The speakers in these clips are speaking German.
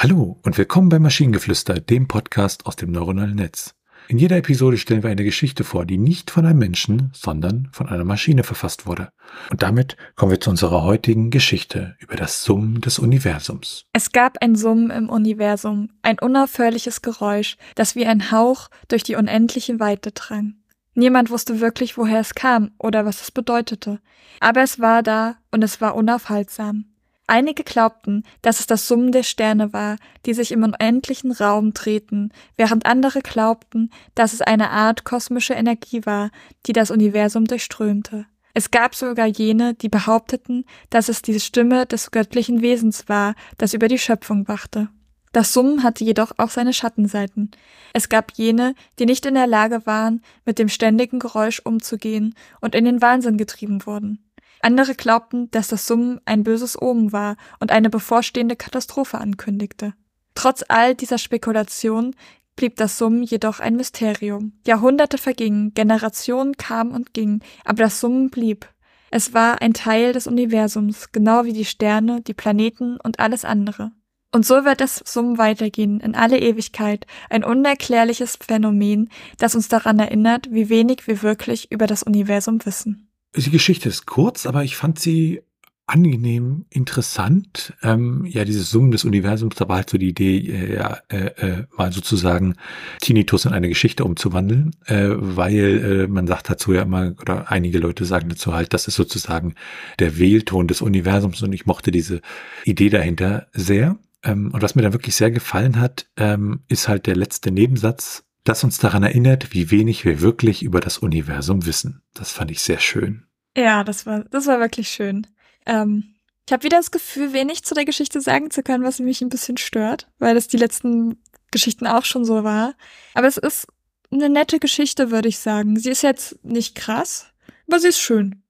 Hallo und willkommen bei Maschinengeflüster, dem Podcast aus dem neuronalen Netz. In jeder Episode stellen wir eine Geschichte vor, die nicht von einem Menschen, sondern von einer Maschine verfasst wurde. Und damit kommen wir zu unserer heutigen Geschichte über das Summen des Universums. Es gab ein Summen im Universum, ein unaufhörliches Geräusch, das wie ein Hauch durch die unendliche Weite drang. Niemand wusste wirklich, woher es kam oder was es bedeutete. Aber es war da und es war unaufhaltsam. Einige glaubten, dass es das Summen der Sterne war, die sich im unendlichen Raum drehten, während andere glaubten, dass es eine Art kosmische Energie war, die das Universum durchströmte. Es gab sogar jene, die behaupteten, dass es die Stimme des göttlichen Wesens war, das über die Schöpfung wachte. Das Summen hatte jedoch auch seine Schattenseiten. Es gab jene, die nicht in der Lage waren, mit dem ständigen Geräusch umzugehen und in den Wahnsinn getrieben wurden. Andere glaubten, dass das Summen ein böses Omen war und eine bevorstehende Katastrophe ankündigte. Trotz all dieser Spekulationen blieb das Summen jedoch ein Mysterium. Jahrhunderte vergingen, Generationen kamen und gingen, aber das Summen blieb. Es war ein Teil des Universums, genau wie die Sterne, die Planeten und alles andere. Und so wird das Summen weitergehen in alle Ewigkeit, ein unerklärliches Phänomen, das uns daran erinnert, wie wenig wir wirklich über das Universum wissen. Die Geschichte ist kurz, aber ich fand sie angenehm interessant. Ähm, ja, dieses Summen des Universums, da war halt so die Idee, äh, ja, äh, äh, mal sozusagen Tinnitus in eine Geschichte umzuwandeln, äh, weil äh, man sagt dazu ja immer, oder einige Leute sagen dazu halt, das ist sozusagen der Wählton des Universums und ich mochte diese Idee dahinter sehr. Ähm, und was mir da wirklich sehr gefallen hat, ähm, ist halt der letzte Nebensatz, das uns daran erinnert, wie wenig wir wirklich über das Universum wissen. Das fand ich sehr schön. Ja, das war, das war wirklich schön. Ähm, ich habe wieder das Gefühl, wenig zu der Geschichte sagen zu können, was mich ein bisschen stört, weil das die letzten Geschichten auch schon so war. Aber es ist eine nette Geschichte, würde ich sagen. Sie ist jetzt nicht krass, aber sie ist schön.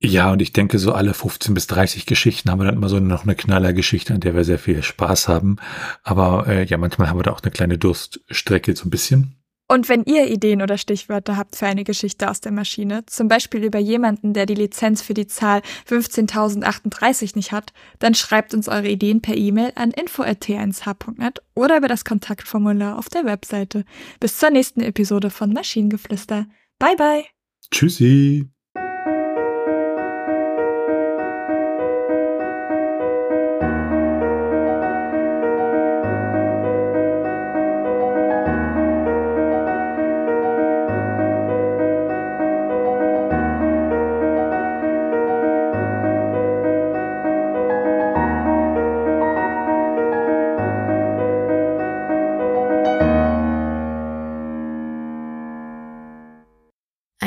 Ja, und ich denke, so alle 15 bis 30 Geschichten haben wir dann immer so noch eine Knallergeschichte, an der wir sehr viel Spaß haben. Aber äh, ja, manchmal haben wir da auch eine kleine Durststrecke so ein bisschen. Und wenn ihr Ideen oder Stichwörter habt für eine Geschichte aus der Maschine, zum Beispiel über jemanden, der die Lizenz für die Zahl 15.038 nicht hat, dann schreibt uns eure Ideen per E-Mail an info.t1h.net oder über das Kontaktformular auf der Webseite. Bis zur nächsten Episode von Maschinengeflüster. Bye bye. Tschüssi.